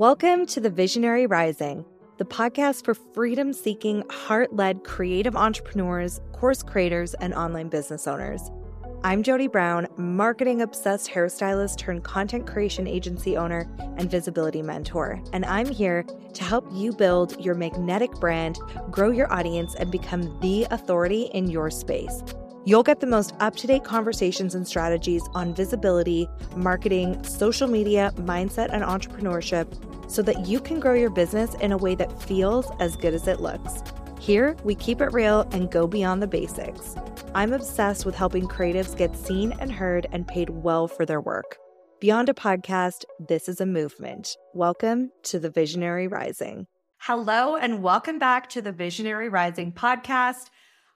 Welcome to the Visionary Rising, the podcast for freedom seeking, heart led creative entrepreneurs, course creators, and online business owners. I'm Jodie Brown, marketing obsessed hairstylist turned content creation agency owner and visibility mentor. And I'm here to help you build your magnetic brand, grow your audience, and become the authority in your space. You'll get the most up to date conversations and strategies on visibility, marketing, social media, mindset, and entrepreneurship so that you can grow your business in a way that feels as good as it looks. Here, we keep it real and go beyond the basics. I'm obsessed with helping creatives get seen and heard and paid well for their work. Beyond a podcast, this is a movement. Welcome to the Visionary Rising. Hello, and welcome back to the Visionary Rising podcast.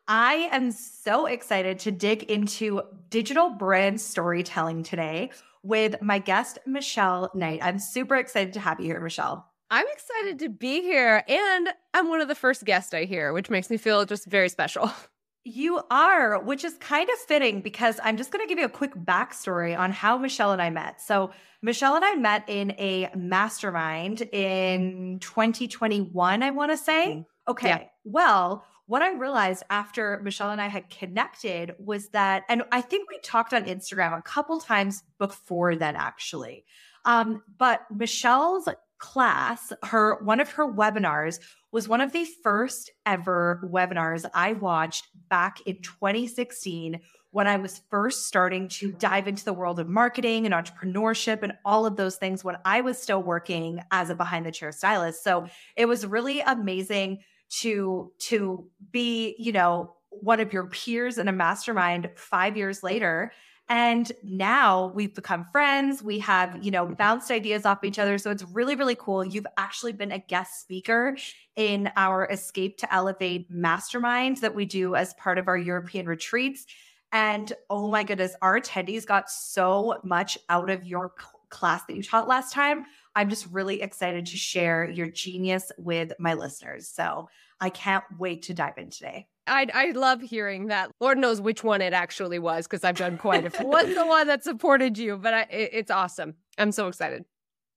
I am so excited to dig into digital brand storytelling today with my guest, Michelle Knight. I'm super excited to have you here, Michelle. I'm excited to be here. And I'm one of the first guests I hear, which makes me feel just very special. You are, which is kind of fitting because I'm just going to give you a quick backstory on how Michelle and I met. So, Michelle and I met in a mastermind in 2021, I want to say. Mm-hmm. Okay. Yeah. Well, what I realized after Michelle and I had connected was that, and I think we talked on Instagram a couple times before then, actually. Um, but Michelle's class, her one of her webinars was one of the first ever webinars I watched back in 2016 when I was first starting to dive into the world of marketing and entrepreneurship and all of those things when I was still working as a behind the chair stylist. So it was really amazing to to be you know one of your peers in a mastermind 5 years later. And now we've become friends. We have you know mm-hmm. bounced ideas off each other. So it's really really cool. You've actually been a guest speaker in our escape to elevate mastermind that we do as part of our european retreats. And oh my goodness our attendees got so much out of your class that you taught last time I'm just really excited to share your genius with my listeners. So I can't wait to dive in today. I I love hearing that. Lord knows which one it actually was because I've done quite a few. What's the one that supported you? But I, it, it's awesome. I'm so excited.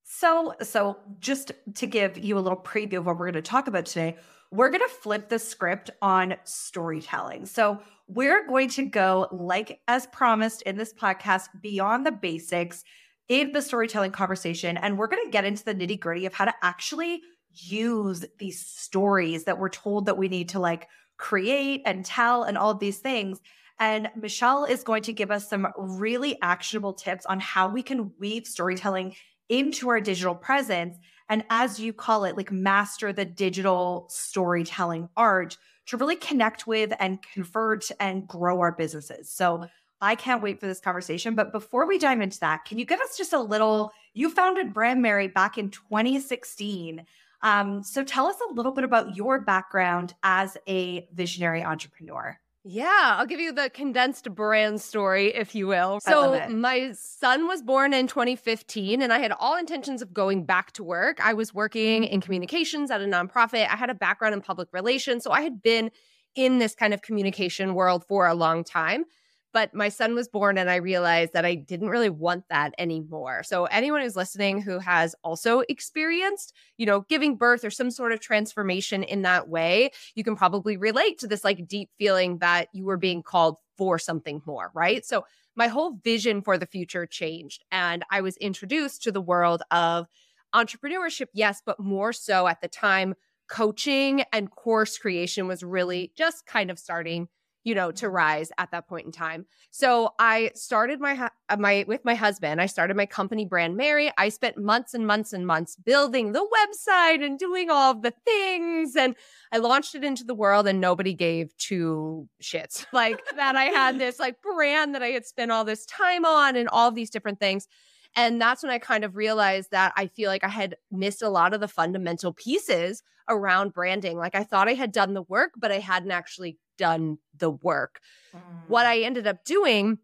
So so just to give you a little preview of what we're going to talk about today, we're going to flip the script on storytelling. So we're going to go like as promised in this podcast beyond the basics in the storytelling conversation. And we're going to get into the nitty gritty of how to actually use these stories that we're told that we need to like create and tell and all these things. And Michelle is going to give us some really actionable tips on how we can weave storytelling into our digital presence. And as you call it, like master the digital storytelling art to really connect with and convert and grow our businesses. So I can't wait for this conversation. But before we dive into that, can you give us just a little? You founded BrandMerry back in 2016. Um, so tell us a little bit about your background as a visionary entrepreneur. Yeah, I'll give you the condensed brand story, if you will. So, my son was born in 2015, and I had all intentions of going back to work. I was working in communications at a nonprofit. I had a background in public relations. So, I had been in this kind of communication world for a long time. But my son was born, and I realized that I didn't really want that anymore. So, anyone who's listening who has also experienced, you know, giving birth or some sort of transformation in that way, you can probably relate to this like deep feeling that you were being called for something more, right? So, my whole vision for the future changed, and I was introduced to the world of entrepreneurship, yes, but more so at the time, coaching and course creation was really just kind of starting you know, to rise at that point in time. So I started my uh, my with my husband. I started my company BrandMerry. I spent months and months and months building the website and doing all the things and I launched it into the world and nobody gave two shits. Like that I had this like brand that I had spent all this time on and all these different things. And that's when I kind of realized that I feel like I had missed a lot of the fundamental pieces around branding. Like I thought I had done the work, but I hadn't actually done the work. Mm. What I ended up doing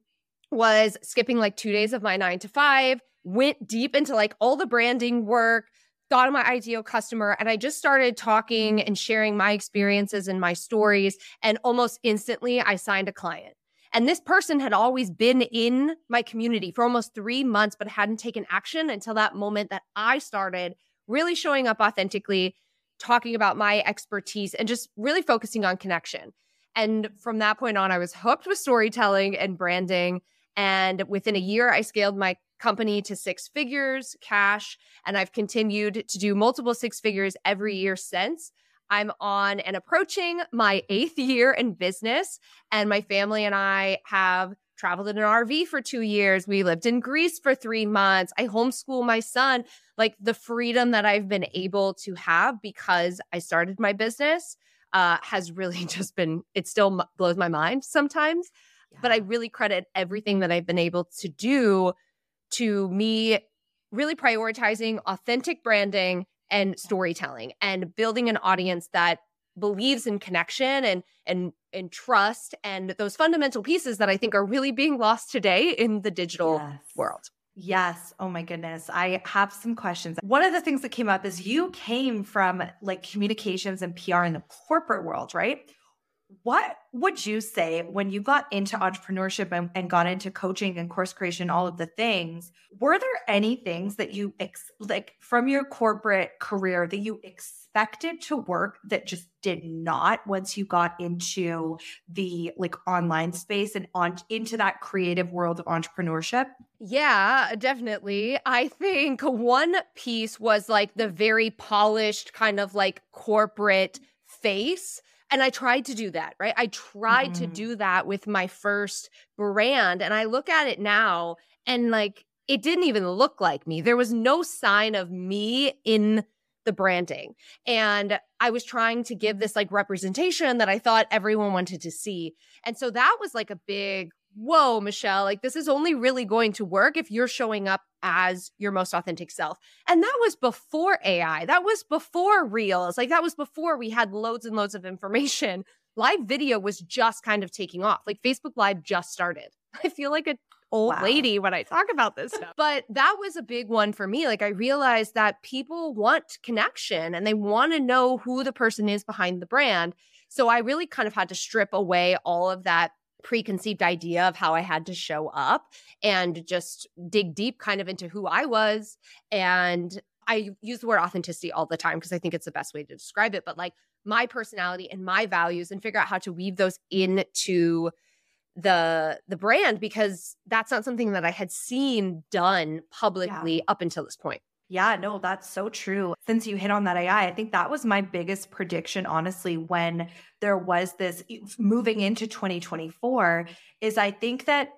was skipping like two days of my nine to five, went deep into like all the branding work, thought of my ideal customer, and I just started talking and sharing my experiences and my stories. And almost instantly, I signed a client. And this person had always been in my community for almost three months, but hadn't taken action until that moment that I started really showing up authentically, talking about my expertise, and just really focusing on connection. And from that point on, I was hooked with storytelling and branding. And within a year, I scaled my company to six figures cash. And I've continued to do multiple six figures every year since. I'm on and approaching my eighth year in business. And my family and I have traveled in an RV for two years. We lived in Greece for three months. I homeschool my son. Like the freedom that I've been able to have because I started my business uh, has really just been, it still m- blows my mind sometimes. Yeah. But I really credit everything that I've been able to do to me really prioritizing authentic branding and storytelling and building an audience that believes in connection and and and trust and those fundamental pieces that I think are really being lost today in the digital yes. world. Yes. Oh my goodness. I have some questions. One of the things that came up is you came from like communications and PR in the corporate world, right? What would you say when you got into entrepreneurship and, and, got into coaching and course creation, all of the things? Were there any things that you ex- like from your corporate career that you expected to work that just did not once you got into the like online space and on into that creative world of entrepreneurship? Yeah, definitely. I think one piece was like the very polished kind of like corporate face and I tried to do that, right? I tried mm-hmm. to do that with my first brand. And I look at it now and like it didn't even look like me. There was no sign of me in the branding. And I was trying to give this like representation that I thought everyone wanted to see. And so that was like a big whoa, Michelle, like this is only really going to work if you're showing up as your most authentic self. And that was before AI. That was before Reels. Like that was before we had loads and loads of information. Live video was just kind of taking off. Like Facebook Live just started. I feel like a old wow. lady when I talk about this stuff. but that was a big one for me. Like I realized that people want connection and they want to know who the person is behind the brand. So I really kind of had to strip away all of that preconceived idea of how I had to show up and just dig deep kind of into who I was. And I use the word authenticity all the time because I think it's the best way to describe it, but like my personality and my values and figure out how to weave those into the the brand because that's not something that I had seen done publicly yeah. up until this point. Yeah, no, that's so true. Since you hit on that AI, I think that was my biggest prediction, honestly, when there was this moving into 2024, is I think that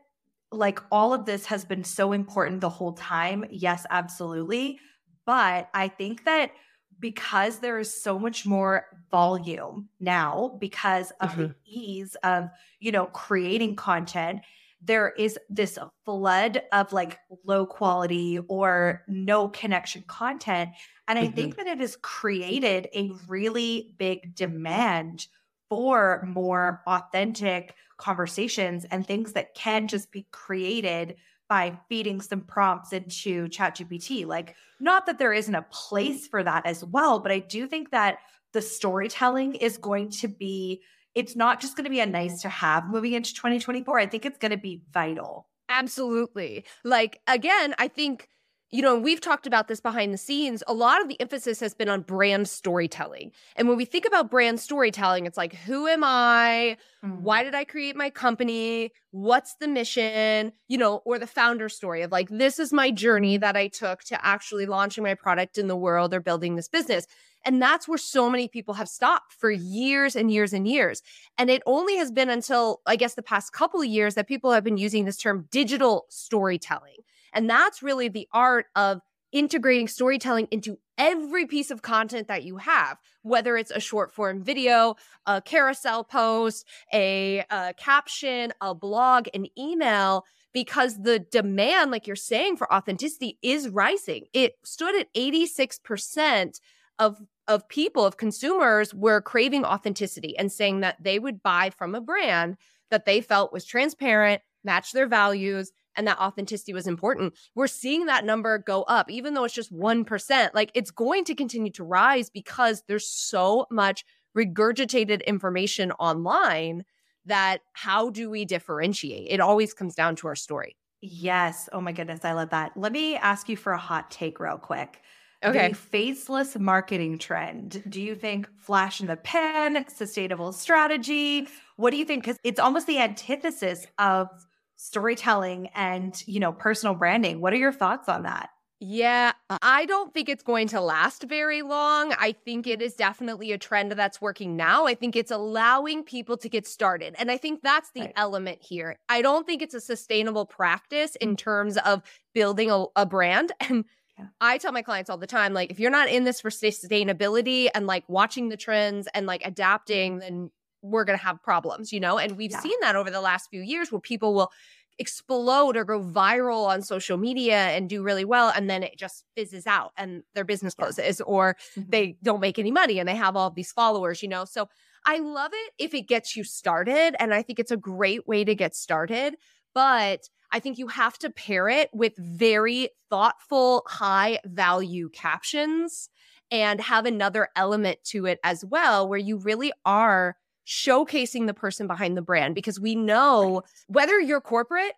like all of this has been so important the whole time. Yes, absolutely. But I think that because there is so much more volume now because of mm-hmm. the ease of, you know, creating content there is this flood of like low quality or no connection content. And I mm-hmm. think that it has created a really big demand for more authentic conversations and things that can just be created by feeding some prompts into ChatGPT. Like, not that there isn't a place for that as well, but I do think that the storytelling is going to be it's not just going to be a nice to have moving into 2024. I think it's going to be vital. Absolutely. Like, again, I think you know, we've talked about this behind the scenes. A lot of the emphasis has been on brand storytelling. And when we think about brand storytelling, it's like, who am I? Mm-hmm. Why did I create my company? What's the mission? You know, or the founder story of like, this is my journey that I took to actually launching my product in the world or building this business. And that's where so many people have stopped for years and years and years. And it only has been until, I guess, the past couple of years that people have been using this term digital storytelling. And that's really the art of integrating storytelling into every piece of content that you have, whether it's a short form video, a carousel post, a, a, caption, a blog, an email, because the demand, like you're saying, for authenticity is rising. It stood at 86% of of people, of consumers, were craving authenticity and saying that they would buy from a brand that they felt was transparent, matched their values, and that authenticity was important. We're seeing that number go up, even though it's just 1%. Like it's going to continue to rise because there's so much regurgitated information online that how do we differentiate? It always comes down to our story. Yes. Oh my goodness. I love that. Let me ask you for a hot take real quick. Okay. The faceless marketing trend. Do you think flash in the pan, sustainable strategy? What do you think? Because it's almost the antithesis of storytelling and, you know, personal branding. What are your thoughts on that? Yeah, I don't think it's going to last very long. I think it is definitely a trend that's working now. I think it's allowing people to get started. And I think that's the right. element here. I don't think it's a sustainable practice in terms of building a, a brand. And yeah. I tell my clients all the time like, if you're not in this for sustainability and like watching the trends and like adapting, then we're going to have problems, you know? And we've yeah. seen that over the last few years where people will explode or go viral on social media and do really well and then it just fizzes out and their business closes yeah. or mm-hmm. they don't make any money and they have all these followers you know so i love it if it gets you started and i think it's a great way to get started but i think you have to pair it with very thoughtful high value captions and have another element to it as well where you really are showcasing the person behind the brand because we know whether you're corporate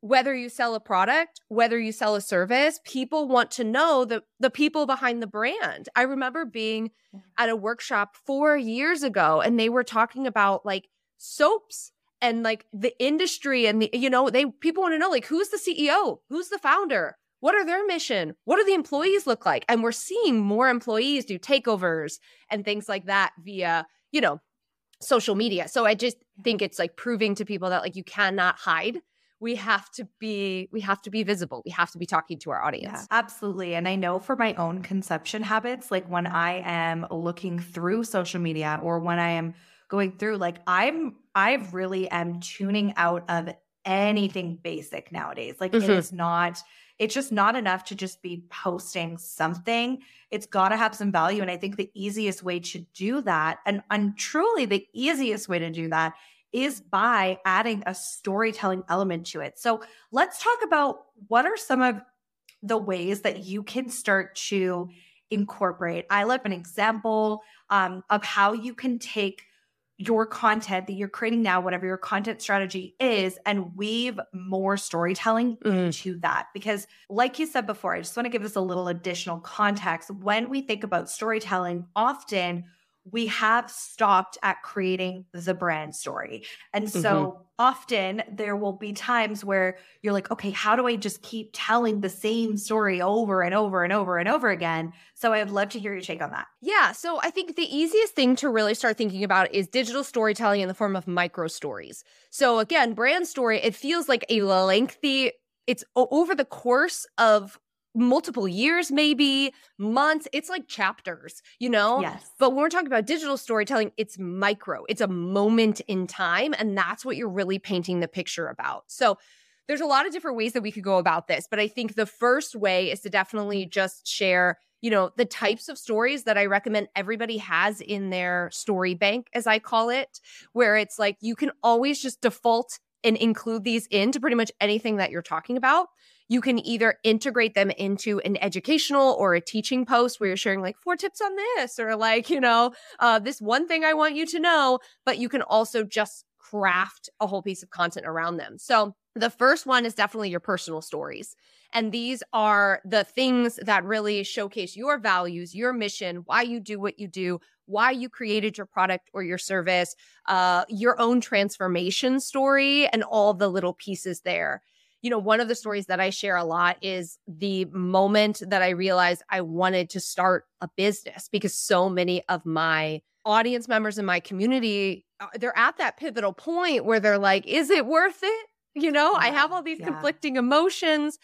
whether you sell a product whether you sell a service people want to know the the people behind the brand. I remember being at a workshop 4 years ago and they were talking about like soaps and like the industry and the you know they people want to know like who's the CEO who's the founder what are their mission what do the employees look like and we're seeing more employees do takeovers and things like that via you know social media. So I just think it's like proving to people that like you cannot hide. We have to be we have to be visible. We have to be talking to our audience. Yeah, absolutely. And I know for my own consumption habits, like when I am looking through social media or when I am going through like I'm I really am tuning out of anything basic nowadays. Like mm-hmm. it is not it's just not enough to just be posting something. It's got to have some value. And I think the easiest way to do that, and, and truly the easiest way to do that, is by adding a storytelling element to it. So let's talk about what are some of the ways that you can start to incorporate. I love an example um, of how you can take your content that you're creating now, whatever your content strategy is, and weave more storytelling mm. into that. Because, like you said before, I just want to give this a little additional context. When we think about storytelling, often we have stopped at creating the brand story. And so mm-hmm. often there will be times where you're like, okay, how do I just keep telling the same story over and over and over and over again? So I'd love to hear your take on that. Yeah. So I think the easiest thing to really start thinking about is digital storytelling in the form of micro stories. So again, brand story, it feels like a lengthy it's over the course of multiple years, maybe months. It's like chapters, you know? Yes. But when we're talking about digital storytelling, it's micro, it's a moment in time. And that's what you're really painting the picture about. So there's a lot of different ways that we could go about this. But I think the first way is to definitely just share you know the types of stories that i recommend everybody has in their story bank as i call it where it's like you can always just default and include these into pretty much anything that you're talking about you can either integrate them into an educational or a teaching post where you're sharing like four tips on this or like, you know, uh, this one thing I want you to know, but you can also just craft a whole piece of content around them. So the first one is definitely your personal stories. And these are the things that really showcase your values, your mission, why you do what you do, why you created your product or your service, uh, your own transformation story, and all the little pieces there you know, one of the stories that I share a lot is the moment that I realized I wanted to start a business because so many of my audience members in my community, uh, they're at that pivotal point where they're like, is it worth it? You know, yeah, I have all these yeah. conflicting emotions.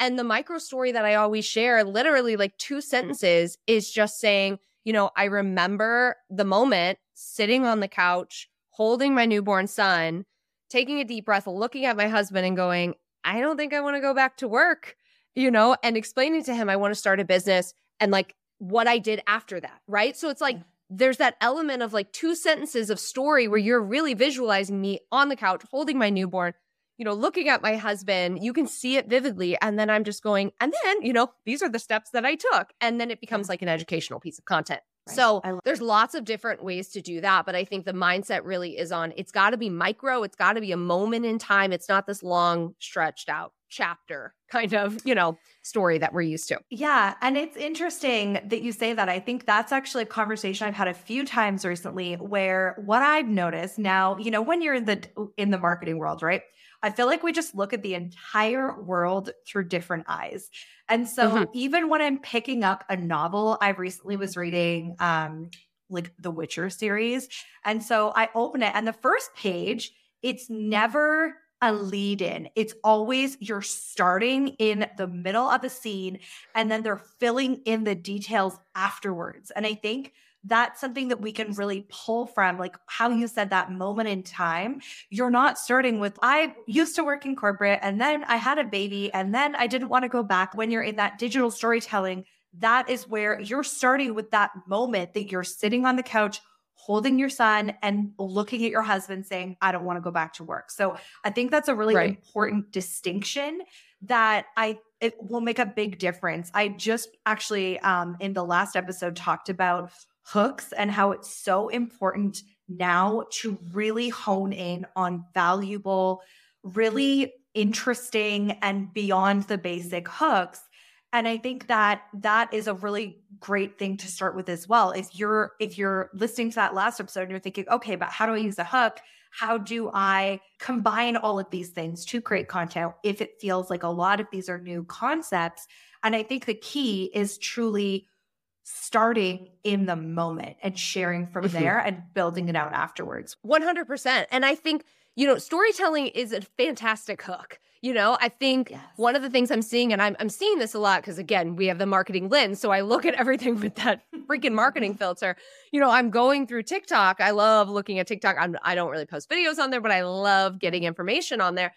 And the micro story that I always share, literally like two sentences, is just saying, you know, I remember the moment sitting on the couch, holding my newborn son, taking a deep breath, looking at my husband and going, I don't think I want to go back to work, you know, and explaining to him I want to start a business and like what I did after that. Right. So it's like there's that element of like two sentences of story where you're really visualizing me on the couch holding my newborn, you know, looking at my husband. You can see it vividly. And then I'm just going, and then, you know, these are the steps that I took. And then it becomes like an educational piece of content. Right. So there's lots of different ways to do that. But I think the mindset really is on it's got to be micro, it's got to be a moment in time. It's not this long, stretched out chapter kind of, you know, story that we're used to. Yeah. And it's interesting that you say that. I think that's actually a conversation I've had a few times recently where what I've noticed now, you know, when you're in the in the marketing world, right? I feel like we just look at the entire world through different eyes. And so mm-hmm. even when I'm picking up a novel, I recently was reading um like the Witcher series. And so I open it and the first page, it's never a lead in. It's always you're starting in the middle of the scene and then they're filling in the details afterwards. And I think that's something that we can really pull from like how you said that moment in time you're not starting with i used to work in corporate and then i had a baby and then i didn't want to go back when you're in that digital storytelling that is where you're starting with that moment that you're sitting on the couch holding your son and looking at your husband saying i don't want to go back to work so i think that's a really right. important distinction that i it will make a big difference i just actually um in the last episode talked about hooks and how it's so important now to really hone in on valuable, really interesting and beyond the basic hooks. And I think that that is a really great thing to start with as well. If you're if you're listening to that last episode and you're thinking, okay, but how do I use a hook? How do I combine all of these things to create content if it feels like a lot of these are new concepts? And I think the key is truly starting in the moment and sharing from mm-hmm. there and building it out afterwards. 100%. And I think, you know, storytelling is a fantastic hook. You know, I think yes. one of the things I'm seeing, and I'm, I'm seeing this a lot because, again, we have the marketing lens. So I look at everything with that freaking marketing filter. You know, I'm going through TikTok. I love looking at TikTok. I'm, I don't really post videos on there, but I love getting information on there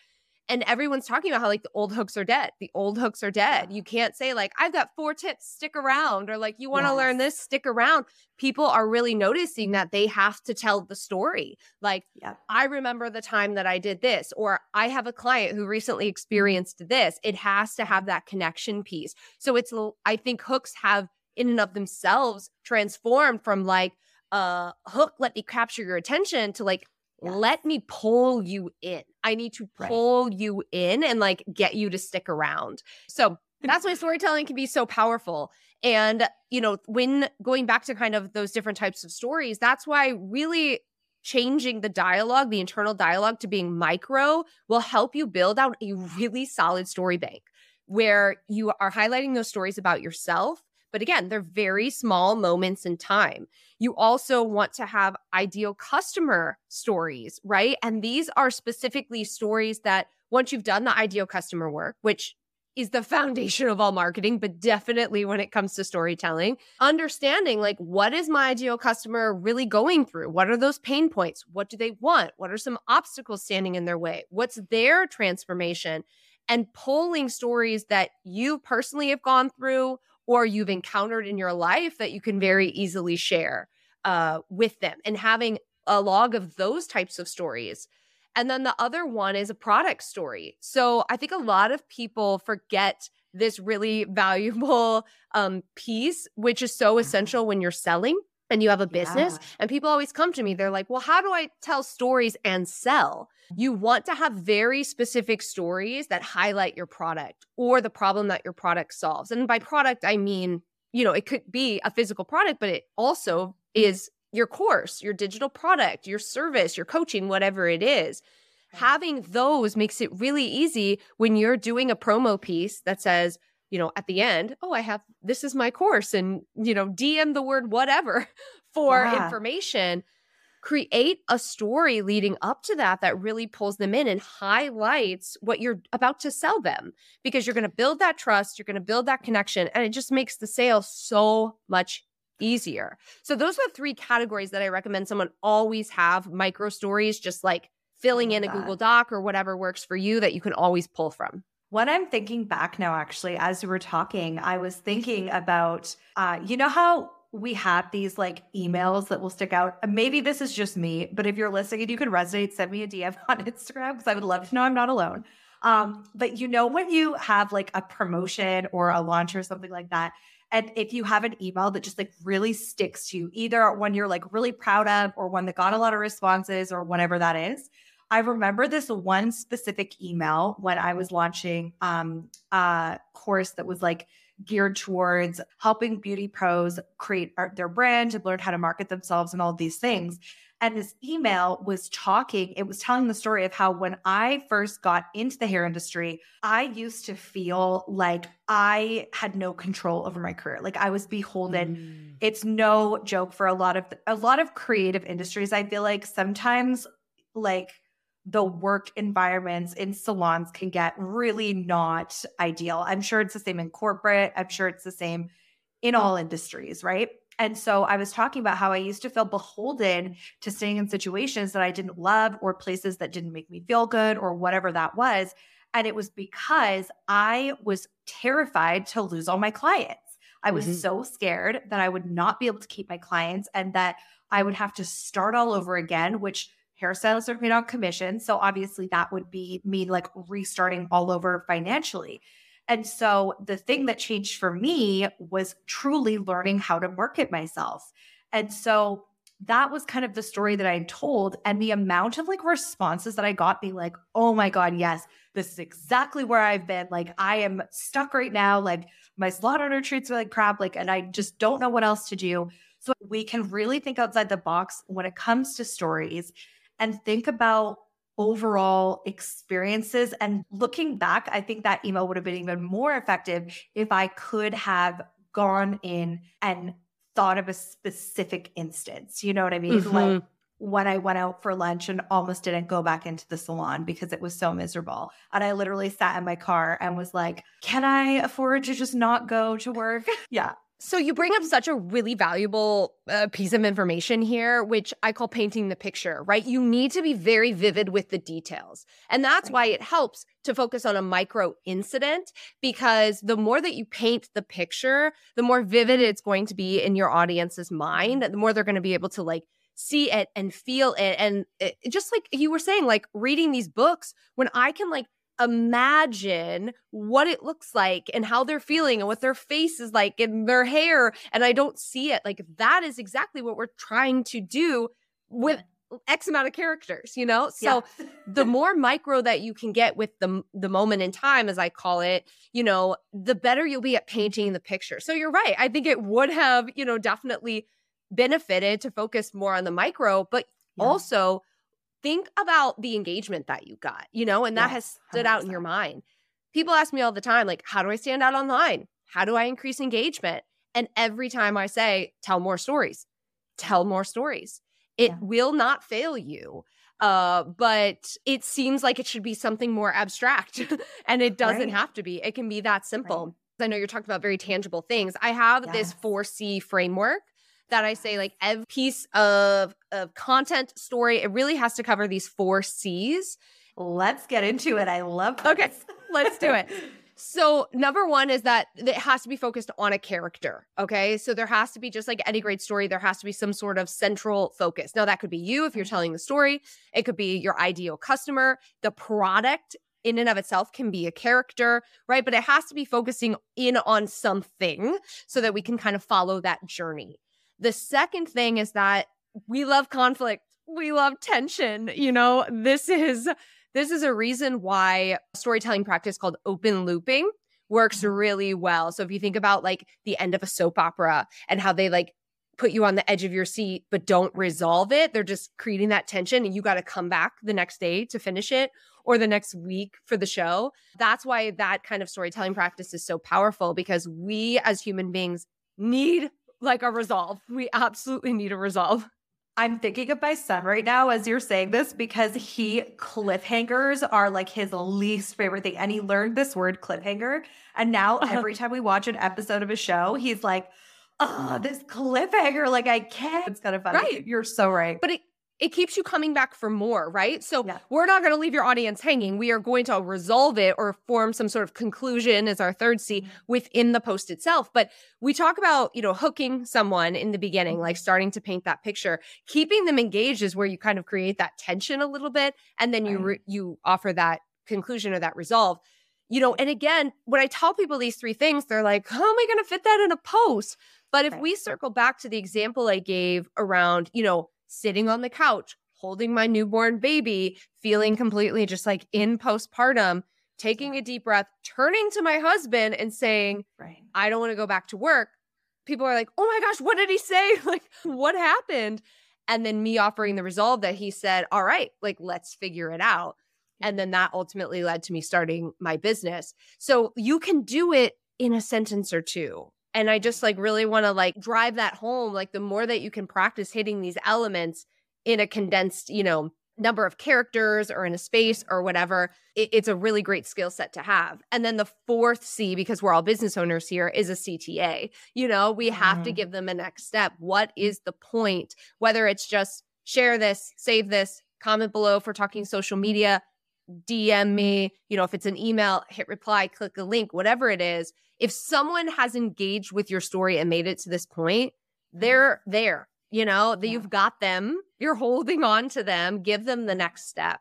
and everyone's talking about how like the old hooks are dead. The old hooks are dead. You can't say like I've got four tips, stick around or like you want to yes. learn this, stick around. People are really noticing that they have to tell the story. Like yep. I remember the time that I did this or I have a client who recently experienced this. It has to have that connection piece. So it's I think hooks have in and of themselves transformed from like uh hook let me capture your attention to like let me pull you in. I need to pull right. you in and like get you to stick around. So that's why storytelling can be so powerful. And, you know, when going back to kind of those different types of stories, that's why really changing the dialogue, the internal dialogue to being micro will help you build out a really solid story bank where you are highlighting those stories about yourself but again, they're very small moments in time. You also want to have ideal customer stories, right? And these are specifically stories that once you've done the ideal customer work, which is the foundation of all marketing, but definitely when it comes to storytelling, understanding like what is my ideal customer really going through? What are those pain points? What do they want? What are some obstacles standing in their way? What's their transformation? And pulling stories that you personally have gone through or you've encountered in your life that you can very easily share uh, with them and having a log of those types of stories. And then the other one is a product story. So I think a lot of people forget this really valuable um, piece, which is so essential when you're selling and you have a business. Yeah. And people always come to me, they're like, well, how do I tell stories and sell? You want to have very specific stories that highlight your product or the problem that your product solves. And by product, I mean, you know, it could be a physical product, but it also mm-hmm. is your course, your digital product, your service, your coaching, whatever it is. Having those makes it really easy when you're doing a promo piece that says, you know, at the end, oh, I have this is my course, and you know, DM the word whatever for yeah. information. Create a story leading up to that that really pulls them in and highlights what you're about to sell them because you're going to build that trust, you're going to build that connection, and it just makes the sale so much easier. So, those are three categories that I recommend someone always have micro stories, just like filling in a that. Google Doc or whatever works for you that you can always pull from. When I'm thinking back now, actually, as we were talking, I was thinking about, uh, you know how we have these like emails that will stick out. Maybe this is just me, but if you're listening and you can resonate, send me a DM on Instagram because I would love to know I'm not alone. Um, but you know, when you have like a promotion or a launch or something like that, And if you have an email that just like really sticks to you, either one you're like really proud of or one that got a lot of responses or whatever that is, I remember this one specific email when I was launching um, a course that was like geared towards helping beauty pros create their brand and learn how to market themselves and all these things. And this email was talking, it was telling the story of how when I first got into the hair industry, I used to feel like I had no control over my career. Like I was beholden. Mm. It's no joke for a lot of a lot of creative industries. I feel like sometimes like the work environments in salons can get really not ideal. I'm sure it's the same in corporate. I'm sure it's the same in all industries, right? And so I was talking about how I used to feel beholden to staying in situations that I didn't love or places that didn't make me feel good or whatever that was. And it was because I was terrified to lose all my clients. I was mm-hmm. so scared that I would not be able to keep my clients and that I would have to start all over again, which hairstylists are paid on commission. So obviously that would be me like restarting all over financially. And so the thing that changed for me was truly learning how to market myself. And so that was kind of the story that I told. And the amount of like responses that I got being like, oh my God, yes, this is exactly where I've been. Like, I am stuck right now. Like, my salon owner treats me like crap. Like, and I just don't know what else to do. So we can really think outside the box when it comes to stories and think about overall experiences. And looking back, I think that email would have been even more effective if I could have gone in and thought of a specific instance. You know what I mean? Mm-hmm. Like when I went out for lunch and almost didn't go back into the salon because it was so miserable. And I literally sat in my car and was like, can I afford to just not go to work? yeah. So you bring up such a really valuable uh, piece of information here, which I call painting the picture, right? You need to be very vivid with the details. And that's why it helps to focus on a micro incident because the more that you paint the picture, the more vivid it's going to be in your audience's mind, the more they're going to be able to like see it and feel it. And it, just like you were saying, like reading these books, when I can like imagine what it looks like and how they're feeling and what their face is like and their hair and I don't see it. Like that is exactly what we're trying to do with X amount of characters, you know? So yeah. the more micro that you can get with the the moment in time as I call it, you know, the better you'll be at painting the picture. So you're right. I think it would have, you know, definitely benefited to focus more on the micro, but yeah. also think about the engagement that you got, you know, and that has stood 100%. out in your mind. People ask me all the time, like, how do I stand out online? How do I increase engagement? And every time I say, tell more stories, tell more stories, it yeah. will not fail you. Uh, but it seems like it should be something more abstract, and it doesn't right. have to be. It can be that simple. Right. I know you're talking about very tangible things. I have yes. this 4C framework that I say like every piece of of content story it really has to cover these four C's. Let's get into it. I love this. Okay. Let's do it. So, number one is that it has to be focused on a character. Okay. So, there has to be, just like any great story, there has to be some sort of central focus. Now, that could be you if you're telling the story, it could be your ideal customer, the product in and of itself can be a character, right? But it has to be focusing in on something so that we can kind of follow that journey. The second thing is that we love conflict. We love tension. You know, this is this is a reason why storytelling practice called open looping works mm-hmm. really well. So if you think about like the end of a soap opera and how they like put you on the edge of your seat but don't resolve it, they're just creating that tension and you got to come back the next day to finish it or the next week for the show. That's why that kind of storytelling practice is so powerful because we as human beings need like a resolve. We absolutely need a resolve. I'm thinking of my son right now as you're saying this because he cliffhangers are like his least favorite thing. And he learned this word cliffhanger. And now every time we watch an episode of a show, he's like, oh, this cliffhanger, like I can't. It's kind of funny. Right. You're so right. But it it keeps you coming back for more, right? So yeah. we're not going to leave your audience hanging. We are going to resolve it or form some sort of conclusion as our third C mm-hmm. within the post itself. But we talk about, you know, hooking someone in the beginning, like starting to paint that picture. Keeping them engaged is where you kind of create that tension a little bit and then you re- you offer that conclusion or that resolve. you know, and again, when I tell people these three things, they're like, how am I going to fit that in a post? But if right. we circle back to the example I gave around, you know, sitting on the couch, holding my newborn baby, feeling completely just like in postpartum, taking a deep breath, turning to my husband and saying, right. I don't want to go back to work. People are like, oh my gosh, what did he say? like, what happened? And then me offering the resolve that he said, all right, like, let's figure it out. And then that ultimately led to me starting my business. So you can do it in a sentence or two. And I just like really want to like drive that home. Like the more that you can practice hitting these elements in a condensed, you know, number of characters or in a space or whatever, it, it's a really great skill set to have. And then the fourth C, because we're all business owners here, is a CTA. You know, we have mm-hmm. to give them a next step. What is the point? Whether it's just share this, save this, comment below for talking social media, DM me, you know, if it's an email, hit reply, click a link, whatever it is. If someone has engaged with your story and made it to this point, mm-hmm. they're there, you know, that yeah. you've got them, you're holding on to them, give them the next step.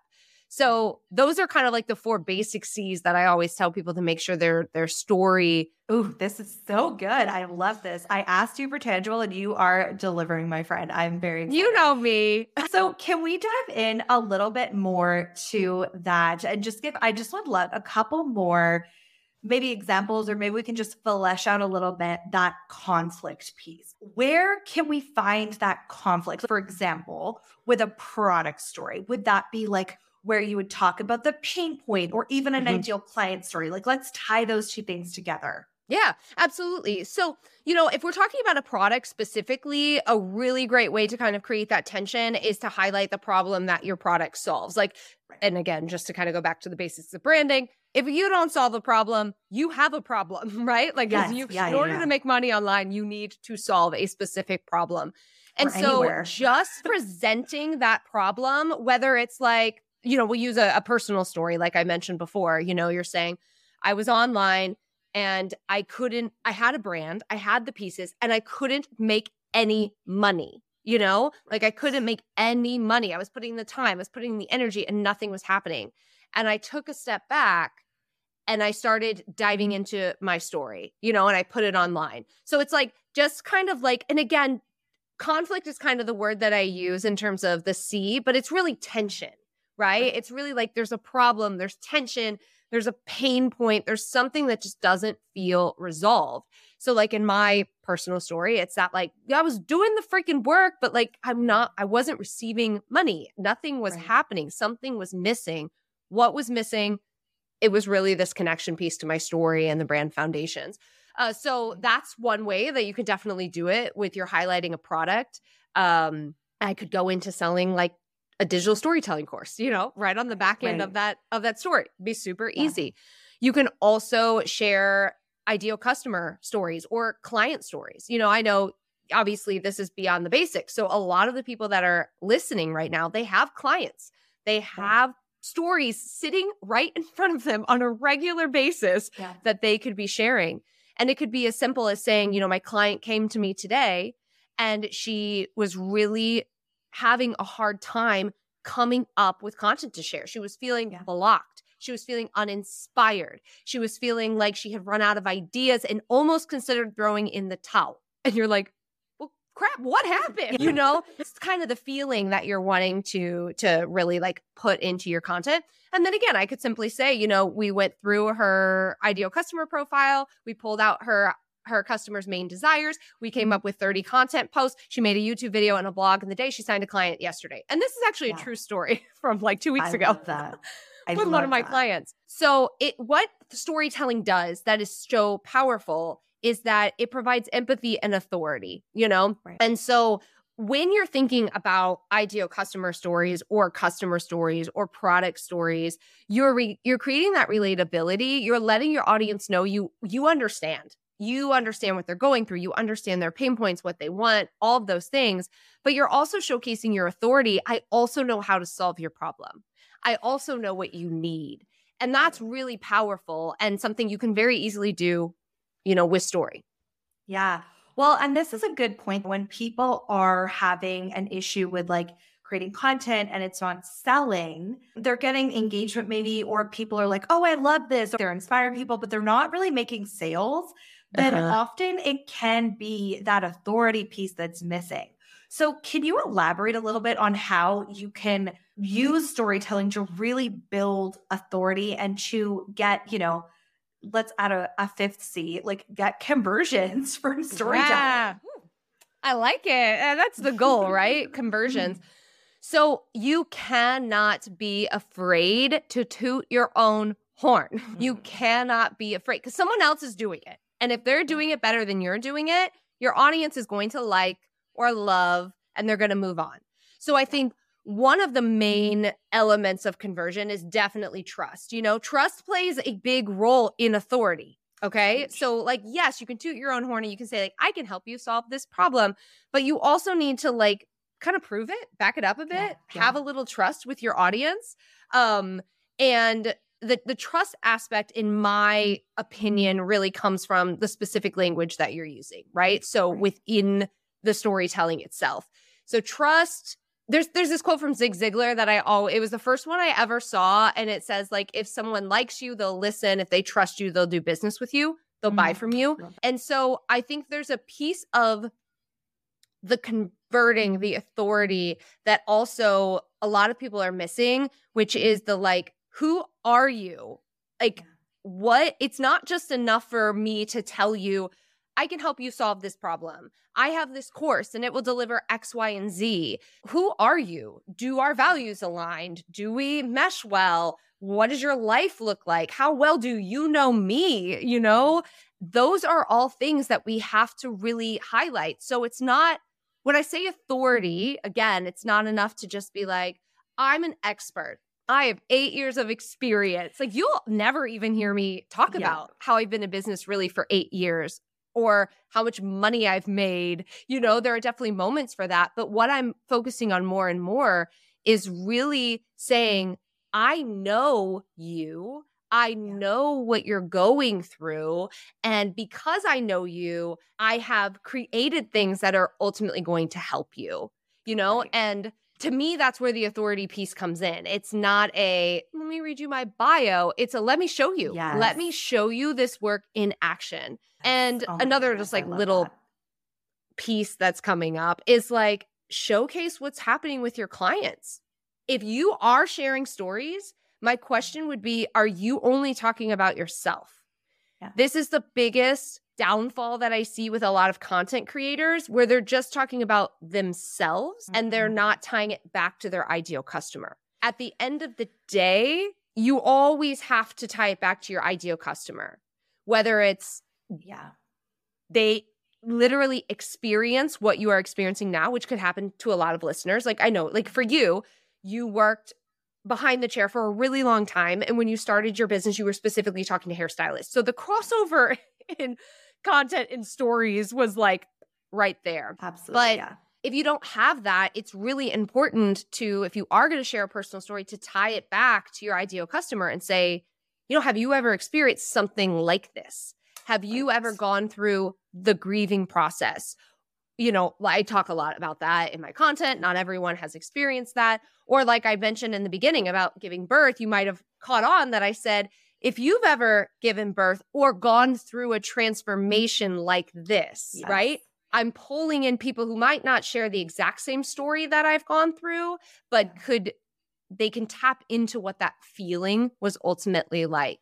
So those are kind of like the four basic C's that I always tell people to make sure their their story. Ooh, this is so good. I love this. I asked you for tangible and you are delivering, my friend. I'm very excited. You know me. so can we dive in a little bit more to that and just give I just would love a couple more maybe examples or maybe we can just flesh out a little bit that conflict piece. Where can we find that conflict? For example, with a product story, would that be like where you would talk about the pain point or even an mm-hmm. ideal client story. Like, let's tie those two things together. Yeah, absolutely. So, you know, if we're talking about a product specifically, a really great way to kind of create that tension is to highlight the problem that your product solves. Like, and again, just to kind of go back to the basics of branding, if you don't solve a problem, you have a problem, right? Like, yes. you, yeah, in order yeah. to make money online, you need to solve a specific problem. And or so, anywhere. just presenting that problem, whether it's like, you know, we'll use a, a personal story, like I mentioned before. You know, you're saying, I was online and I couldn't, I had a brand, I had the pieces, and I couldn't make any money. You know, like I couldn't make any money. I was putting the time, I was putting the energy, and nothing was happening. And I took a step back and I started diving mm-hmm. into my story, you know, and I put it online. So it's like just kind of like, and again, conflict is kind of the word that I use in terms of the C, but it's really tension right? It's really like there's a problem, there's tension, there's a pain point, there's something that just doesn't feel resolved. So, like in my personal story, it's that like I was doing the freaking work, but like I'm not, I wasn't receiving money. Nothing was right. happening. Something was missing. What was missing? It was really this connection piece to my story and the brand foundations. Uh, so that's one way that you could definitely do it with your highlighting a product. Um, I could go into selling like a digital storytelling course, you know, right on the back end right. of that of that story. be super yeah. easy. You can also share ideal customer stories or client stories. You know, I know obviously this is beyond the basics. So a lot of the people that are listening right now, they have clients. They have yeah. stories sitting right in front of them on a regular basis yeah. that they could be sharing. And it could be as simple as saying, you know, my client came to me today and she was really having a hard time coming up with content to share. She was feeling yeah. blocked. She was feeling uninspired. She was feeling like she had run out of ideas and almost considered throwing in the towel. And you're like, well, crap, what happened? You know, it's kind of the feeling that you're wanting to to really like put into your content. And then again, I could simply say, you know, we went through her ideal customer profile, we pulled out her her customers' main desires. We came mm-hmm. up with 30 content posts. She made a YouTube video and a blog in the day. She signed a client yesterday. And this is actually yeah. a true story from like two weeks I ago. that. I with one of my that. clients. So it what storytelling does that is so powerful is that it provides empathy and authority, you know? Right. And so when you're thinking about ideal customer stories or customer stories or product stories you're re- you're creating that relatability you're letting your audience know you you understand you understand what they're going through, you understand their pain points, what they want, all of those things, but you're also showcasing your authority. I also know how to solve your problem. I also know what you need. And that's really powerful and something you can very easily do, you know, with story. Yeah. Well, and this is a good point when people are having an issue with like creating content and it's not selling, they're getting engagement maybe, or people are like, oh, I love this. They're inspiring people, but they're not really making sales. Then uh-huh. often it can be that authority piece that's missing. So, can you elaborate a little bit on how you can use storytelling to really build authority and to get, you know, let's add a, a fifth C, like get conversions from storytelling? Yeah. I like it. That's the goal, right? Conversions. So you cannot be afraid to toot your own horn. You cannot be afraid because someone else is doing it. And if they're doing it better than you're doing it, your audience is going to like or love and they're going to move on. So I think one of the main elements of conversion is definitely trust. You know, trust plays a big role in authority. Okay. So, like, yes, you can toot your own horn and you can say, like, I can help you solve this problem, but you also need to, like, kind of prove it, back it up a bit, yeah, yeah. have a little trust with your audience. Um, and the, the trust aspect, in my opinion, really comes from the specific language that you're using, right? So, within the storytelling itself. So, trust there's there's this quote from Zig Ziglar that I oh it was the first one I ever saw and it says like if someone likes you they'll listen if they trust you they'll do business with you they'll mm-hmm. buy from you and so I think there's a piece of the converting the authority that also a lot of people are missing which is the like who are you like what it's not just enough for me to tell you I can help you solve this problem. I have this course and it will deliver X, Y, and Z. Who are you? Do our values aligned? Do we mesh well? What does your life look like? How well do you know me? You know, those are all things that we have to really highlight. So it's not, when I say authority, again, it's not enough to just be like, I'm an expert. I have eight years of experience. Like, you'll never even hear me talk yeah. about how I've been in business really for eight years or how much money I've made. You know, there are definitely moments for that. But what I'm focusing on more and more is really saying, I know you. I know what you're going through. And because I know you, I have created things that are ultimately going to help you, you know? Right. And to me, that's where the authority piece comes in. It's not a, let me read you my bio. It's a, let me show you. Yes. Let me show you this work in action. And oh another just like little that. piece that's coming up is like showcase what's happening with your clients. If you are sharing stories, my question would be Are you only talking about yourself? Yeah. This is the biggest downfall that I see with a lot of content creators where they're just talking about themselves mm-hmm. and they're mm-hmm. not tying it back to their ideal customer. At the end of the day, you always have to tie it back to your ideal customer, whether it's yeah. They literally experience what you are experiencing now, which could happen to a lot of listeners. Like I know, like for you, you worked behind the chair for a really long time. And when you started your business, you were specifically talking to hairstylists. So the crossover in content and stories was like right there. Absolutely. But yeah. if you don't have that, it's really important to, if you are going to share a personal story, to tie it back to your ideal customer and say, you know, have you ever experienced something like this? Have you ever gone through the grieving process? You know, I talk a lot about that in my content. Not everyone has experienced that. Or, like I mentioned in the beginning about giving birth, you might have caught on that I said, if you've ever given birth or gone through a transformation like this, yes. right? I'm pulling in people who might not share the exact same story that I've gone through, but could they can tap into what that feeling was ultimately like.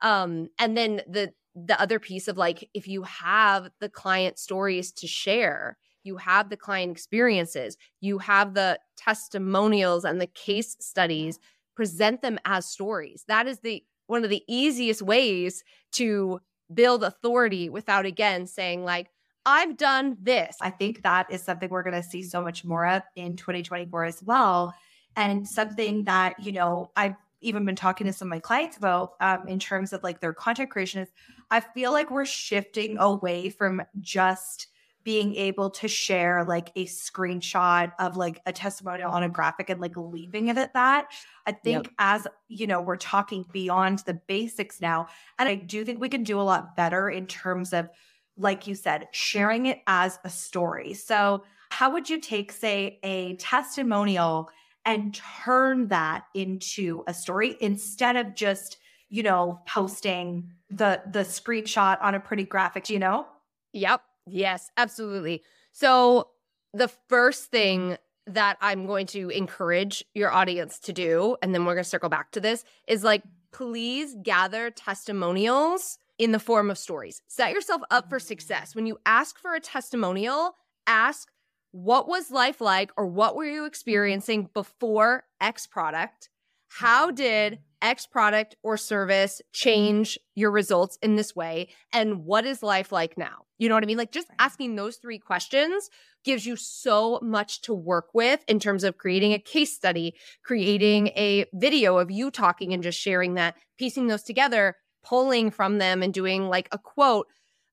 Um, and then the the other piece of like if you have the client stories to share you have the client experiences you have the testimonials and the case studies present them as stories that is the one of the easiest ways to build authority without again saying like i've done this. I think that is something we're going to see so much more of in 2024 as well and something that you know i've even been talking to some of my clients about um, in terms of like their content creation is I feel like we're shifting away from just being able to share like a screenshot of like a testimonial on a graphic and like leaving it at that. I think yep. as you know, we're talking beyond the basics now. And I do think we can do a lot better in terms of, like you said, sharing it as a story. So how would you take, say, a testimonial and turn that into a story instead of just, you know, posting the the screenshot on a pretty graphic, you know? Yep. Yes, absolutely. So the first thing that I'm going to encourage your audience to do, and then we're going to circle back to this, is like, please gather testimonials in the form of stories. Set yourself up for success. When you ask for a testimonial, ask, what was life like or what were you experiencing before X product? How did X product or service change your results in this way? And what is life like now? You know what I mean? Like just asking those three questions gives you so much to work with in terms of creating a case study, creating a video of you talking and just sharing that, piecing those together, pulling from them and doing like a quote.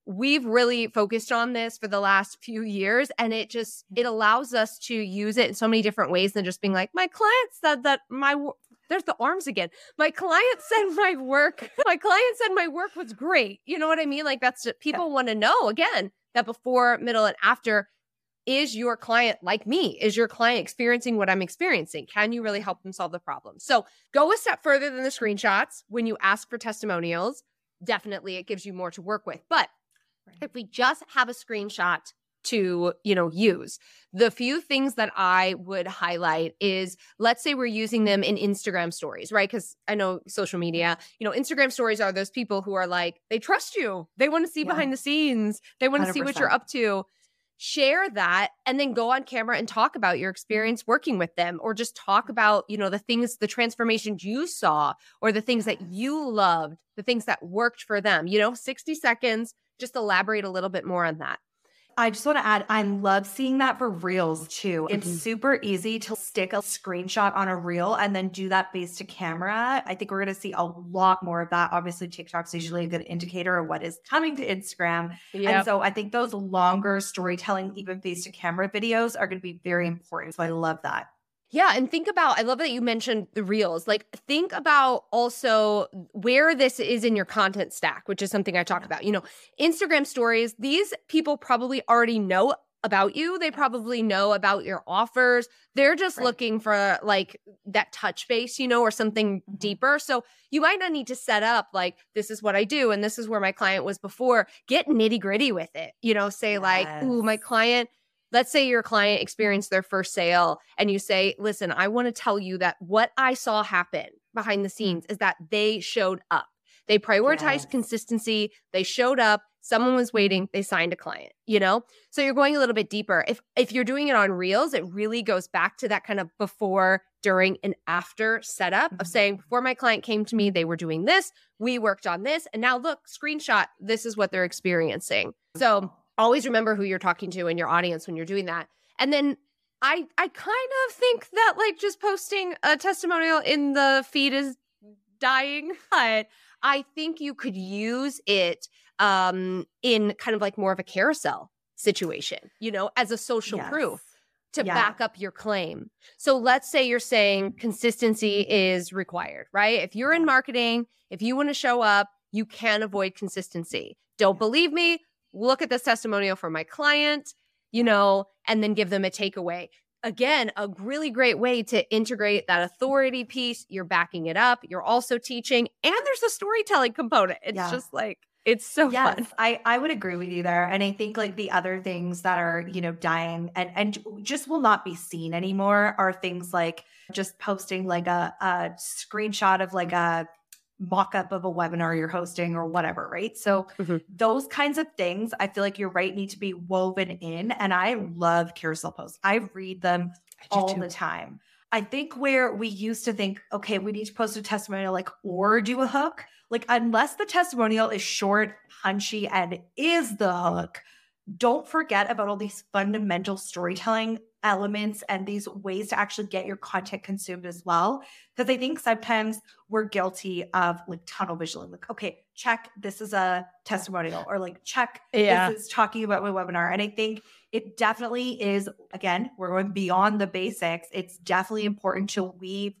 We've really focused on this for the last few years and it just it allows us to use it in so many different ways than just being like my client said that my there's the arms again. My client said my work, my client said my work was great. You know what I mean? Like that's people yeah. want to know again that before, middle, and after is your client like me? Is your client experiencing what I'm experiencing? Can you really help them solve the problem? So go a step further than the screenshots when you ask for testimonials. Definitely, it gives you more to work with. But if we just have a screenshot to you know use. The few things that i would highlight is let's say we're using them in instagram stories right? Because i know social media you know instagram stories are those people who are like they trust you. They want to see yeah. behind the scenes. They want to see what you're up to. Share that and then go on camera and talk about your experience working with them or just talk about you know the things the transformations you saw or the things that you loved the things that worked for them you know? 60 seconds just elaborate a little bit more on that I just want to add, I love seeing that for reels too. Mm-hmm. It's super easy to stick a screenshot on a reel and then do that face to camera. I think we're going to see a lot more of that. Obviously, TikTok's usually a good indicator of what is coming to Instagram. Yep. And so I think those longer storytelling, even face to camera videos are going to be very important. So I love that. Yeah. And think about, I love that you mentioned the reels. Like, think about also where this is in your content stack, which is something I talk yeah. about. You know, Instagram stories, these people probably already know about you. They probably know about your offers. They're just right. looking for like that touch base, you know, or something mm-hmm. deeper. So you might not need to set up like, this is what I do and this is where my client was before. Get nitty gritty with it, you know, say yes. like, ooh, my client let's say your client experienced their first sale and you say, listen, I want to tell you that what I saw happen behind the scenes is that they showed up. They prioritized yes. consistency. They showed up. Someone was waiting. They signed a client, you know? So you're going a little bit deeper. If if you're doing it on Reels, it really goes back to that kind of before, during, and after setup mm-hmm. of saying, before my client came to me, they were doing this. We worked on this. And now look, screenshot, this is what they're experiencing. So always remember who you're talking to and your audience when you're doing that. And then I I kind of think that like just posting a testimonial in the feed is dying, but I think you could use it um in kind of like more of a carousel situation, you know, as a social yes. proof to yeah. back up your claim. So let's say you're saying consistency is required, right? If you're in marketing, if you want to show up, you can avoid consistency. Don't believe me? Look at this testimonial from my client, you know, and then give them a takeaway. Again, a really great way to integrate that authority piece. You're backing it up. You're also teaching, and there's a storytelling component. It's yeah. just like, it's so yes, fun. I, I would agree with you there. And I think like the other things that are, you know, dying and, and just will not be seen anymore are things like just posting like a, a screenshot of like a mock up of a webinar you're hosting or whatever, right? So mm-hmm. those kinds of things, I feel like you're right, need to be woven in. And I love carousel posts. I read them I all too. the time. I think where we used to think, okay, we need to post a testimonial like or do a hook. Like unless the testimonial is short, punchy, and is the hook, don't forget about all these fundamental storytelling elements and these ways to actually get your content consumed as well. Because I think sometimes we're guilty of like tunnel vision. Like, okay, check, this is a testimonial, or like, check, yeah. this is talking about my webinar. And I think it definitely is, again, we're going beyond the basics. It's definitely important to weave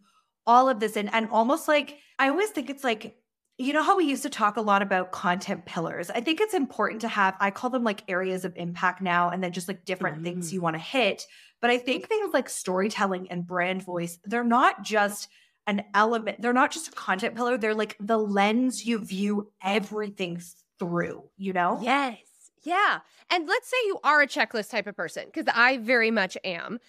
all of this in and almost like, I always think it's like, you know how we used to talk a lot about content pillars? I think it's important to have, I call them like areas of impact now, and then just like different mm-hmm. things you want to hit. But I think things like storytelling and brand voice, they're not just an element, they're not just a content pillar, they're like the lens you view everything through, you know? Yes. Yeah. And let's say you are a checklist type of person, because I very much am.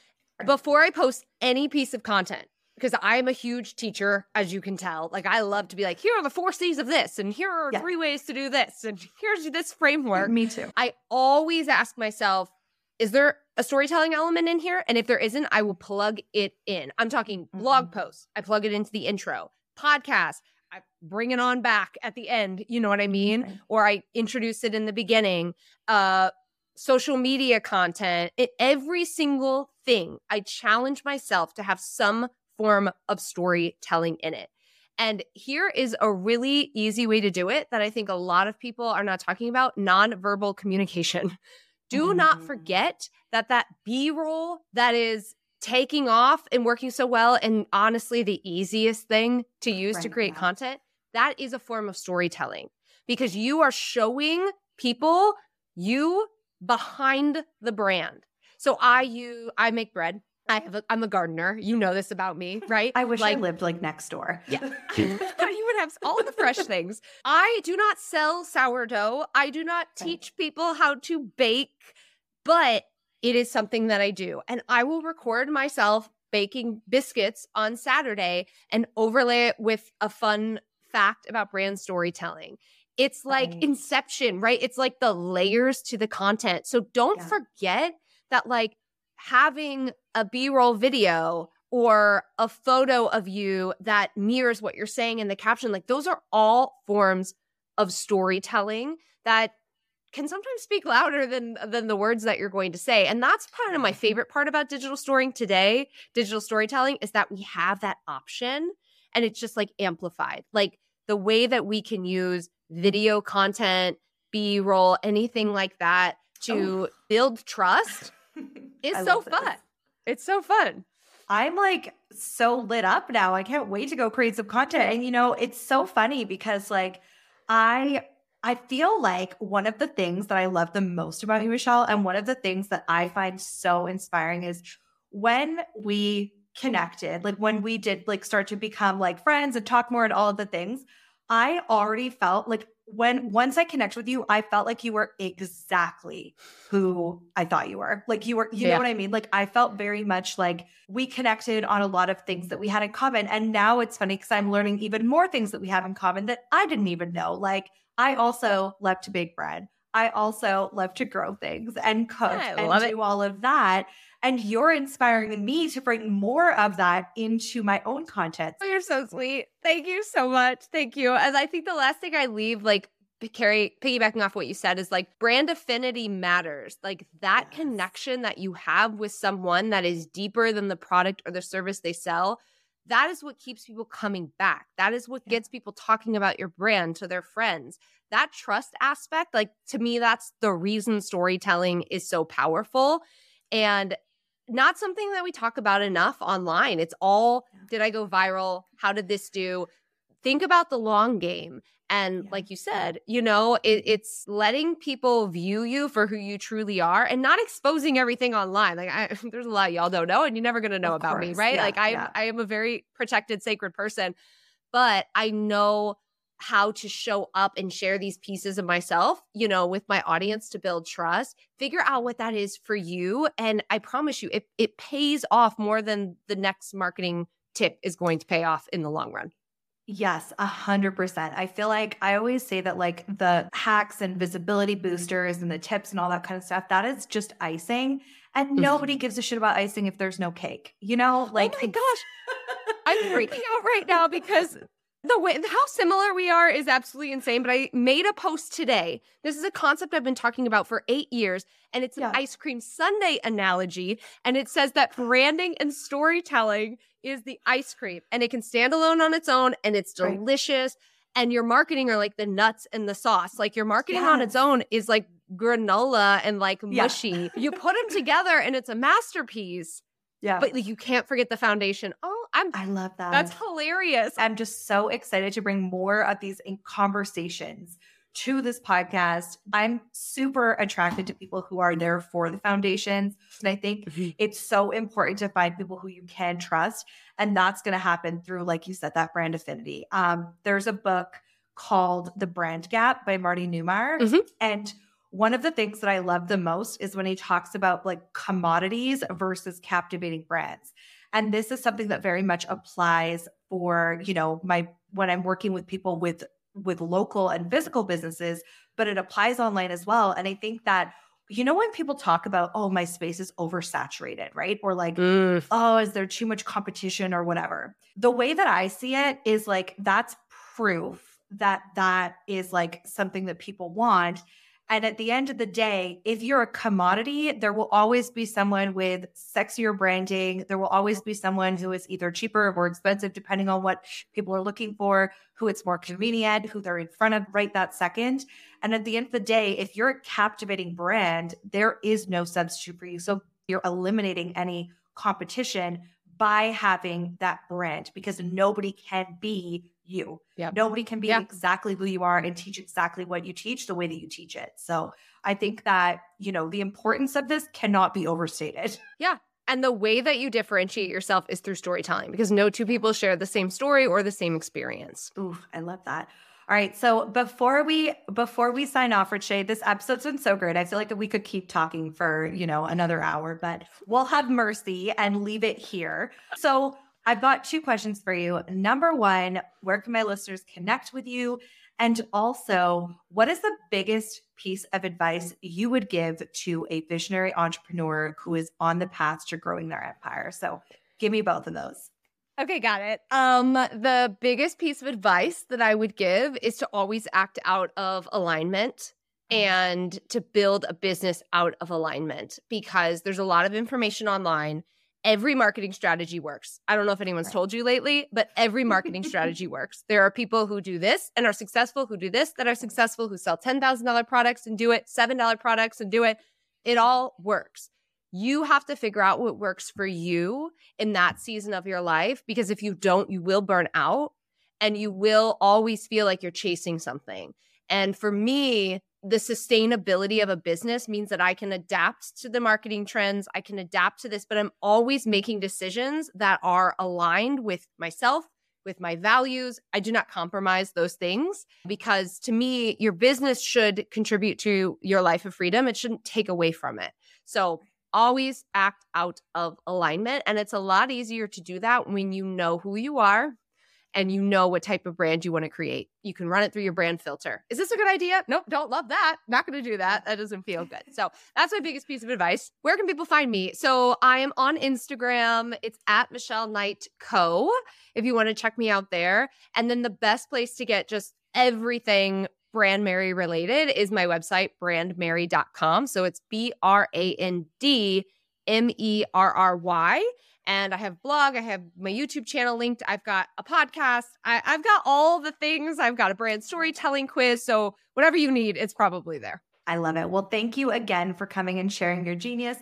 Before I post any piece of content, because I'm a huge teacher, as you can tell. Like, I love to be like, here are the four C's of this, and here are yeah. three ways to do this, and here's this framework. Me too. I always ask myself, is there a storytelling element in here? And if there isn't, I will plug it in. I'm talking mm-hmm. blog posts, I plug it into the intro, podcast, I bring it on back at the end. You know what I mean? Or I introduce it in the beginning. Uh, social media content, it, every single thing, I challenge myself to have some form of storytelling in it. And here is a really easy way to do it that I think a lot of people are not talking about nonverbal communication. Do mm-hmm. not forget that that B roll that is taking off and working so well, and honestly, the easiest thing to use right, to create content, that is a form of storytelling because you are showing people you behind the brand. So I you I make bread. I have a, I'm a gardener. You know this about me, right? I wish like, I lived like next door. Yeah. you would have all the fresh things. I do not sell sourdough. I do not teach people how to bake, but it is something that I do. And I will record myself baking biscuits on Saturday and overlay it with a fun fact about brand storytelling. It's like right. inception, right? It's like the layers to the content. So don't yeah. forget that like having a b-roll video or a photo of you that mirrors what you're saying in the caption like those are all forms of storytelling that can sometimes speak louder than than the words that you're going to say. And that's kind of my mm-hmm. favorite part about digital storying today digital storytelling is that we have that option and it's just like amplified. Like the way that we can use video content b-roll anything like that to oh. build trust is so fun. This. It's so fun. I'm like so lit up now. I can't wait to go create some content. And you know, it's so funny because like I I feel like one of the things that I love the most about you, Michelle, and one of the things that I find so inspiring is when we connected, like when we did like start to become like friends and talk more and all of the things, I already felt like when once I connect with you, I felt like you were exactly who I thought you were. Like you were, you yeah. know what I mean? Like I felt very much like we connected on a lot of things that we had in common. And now it's funny because I'm learning even more things that we have in common that I didn't even know. Like I also love to bake bread. I also love to grow things and cook yeah, and do it. all of that. And you're inspiring me to bring more of that into my own content. Oh, you're so sweet. Thank you so much. Thank you. And I think the last thing I leave, like, carry piggybacking off what you said is like brand affinity matters like that yes. connection that you have with someone that is deeper than the product or the service they sell that is what keeps people coming back that is what gets people talking about your brand to their friends that trust aspect like to me that's the reason storytelling is so powerful and not something that we talk about enough online. It's all did I go viral? How did this do? Think about the long game. And yeah. like you said, you know, it, it's letting people view you for who you truly are and not exposing everything online. Like, I, there's a lot y'all don't know, and you're never going to know of about course. me, right? Yeah, like, I, yeah. I am a very protected, sacred person, but I know how to show up and share these pieces of myself, you know, with my audience to build trust. Figure out what that is for you. And I promise you, it, it pays off more than the next marketing tip is going to pay off in the long run. Yes, a hundred percent. I feel like I always say that like the hacks and visibility boosters and the tips and all that kind of stuff, that is just icing. And mm-hmm. nobody gives a shit about icing if there's no cake. You know, like Oh my gosh. I'm freaking out right now because the way how similar we are is absolutely insane but i made a post today this is a concept i've been talking about for eight years and it's yeah. an ice cream sundae analogy and it says that branding and storytelling is the ice cream and it can stand alone on its own and it's delicious right. and your marketing are like the nuts and the sauce like your marketing yes. on its own is like granola and like mushy yeah. you put them together and it's a masterpiece yeah but like you can't forget the foundation oh I'm, I love that. That's hilarious. I'm just so excited to bring more of these conversations to this podcast. I'm super attracted to people who are there for the foundations. And I think mm-hmm. it's so important to find people who you can trust. And that's going to happen through, like you said, that brand affinity. Um, there's a book called The Brand Gap by Marty Neumeier. Mm-hmm. And one of the things that I love the most is when he talks about like commodities versus captivating brands. And this is something that very much applies for, you know, my when I'm working with people with with local and physical businesses, but it applies online as well. And I think that you know when people talk about oh my space is oversaturated right or like mm. oh is there too much competition or whatever the way that i see it is like that's proof that that is like something that people want and at the end of the day, if you're a commodity, there will always be someone with sexier branding. There will always be someone who is either cheaper or more expensive, depending on what people are looking for, who it's more convenient, who they're in front of right that second. And at the end of the day, if you're a captivating brand, there is no substitute for you. So you're eliminating any competition by having that brand because nobody can be you. Yep. Nobody can be exactly who you are and teach exactly what you teach the way that you teach it. So I think that, you know, the importance of this cannot be overstated. Yeah. And the way that you differentiate yourself is through storytelling because no two people share the same story or the same experience. Ooh, I love that. All right. So before we before we sign off, Richay, this episode's been so great. I feel like we could keep talking for, you know, another hour, but we'll have mercy and leave it here. So I've got two questions for you. Number one, where can my listeners connect with you? And also, what is the biggest piece of advice you would give to a visionary entrepreneur who is on the path to growing their empire? So, give me both of those. Okay, got it. Um the biggest piece of advice that I would give is to always act out of alignment mm-hmm. and to build a business out of alignment because there's a lot of information online every marketing strategy works. I don't know if anyone's told you lately, but every marketing strategy works. There are people who do this and are successful, who do this that are successful, who sell $10,000 products and do it, $7 products and do it. It all works. You have to figure out what works for you in that season of your life because if you don't, you will burn out and you will always feel like you're chasing something. And for me, the sustainability of a business means that I can adapt to the marketing trends. I can adapt to this, but I'm always making decisions that are aligned with myself, with my values. I do not compromise those things because to me, your business should contribute to your life of freedom. It shouldn't take away from it. So always act out of alignment. And it's a lot easier to do that when you know who you are, and you know what type of brand you want to create. You can run it through your brand filter. Is this a good idea? Nope, don't love that. Not going to do that. That doesn't feel good. So that's my biggest piece of advice. Where can people find me? So I am on Instagram. It's at Michelle Knight Co. If you want to check me out there. And then the best place to get just everything BrandMerry related is my website, brandmerry.com. So it's B R A N D M E R R Y and I have blog, I have my YouTube channel linked, I've got a podcast, I, have got all the things. I've got a brand storytelling quiz. So whatever you need, it's probably there. I love it. Well, thank you again for coming and sharing your genius.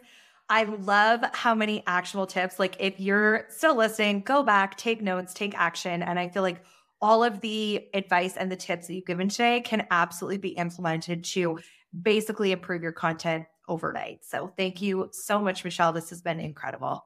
I love how many actual tips. Like if you're still listening, go back, take notes, take action. And I feel like all of the advice and the tips that you've given today can absolutely be implemented to basically improve your content overnight. So thank you so much, Michelle. This has been incredible.